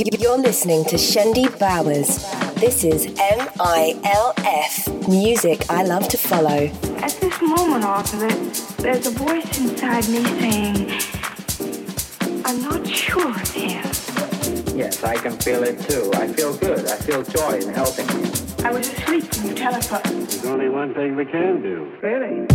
You're listening to Shendi Bowers. This is MILF, music I love to follow. At this moment, Arthur, there's a voice inside me saying, I'm not sure it's him. Yes, I can feel it too. I feel good. I feel joy in helping you. I was asleep when you telephoned. There's only one thing we can do. Really?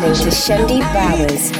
Listening to Shendi Bowers.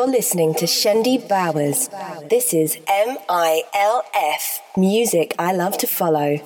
You're listening to Shendi Bowers. This is M I L F, music I love to follow.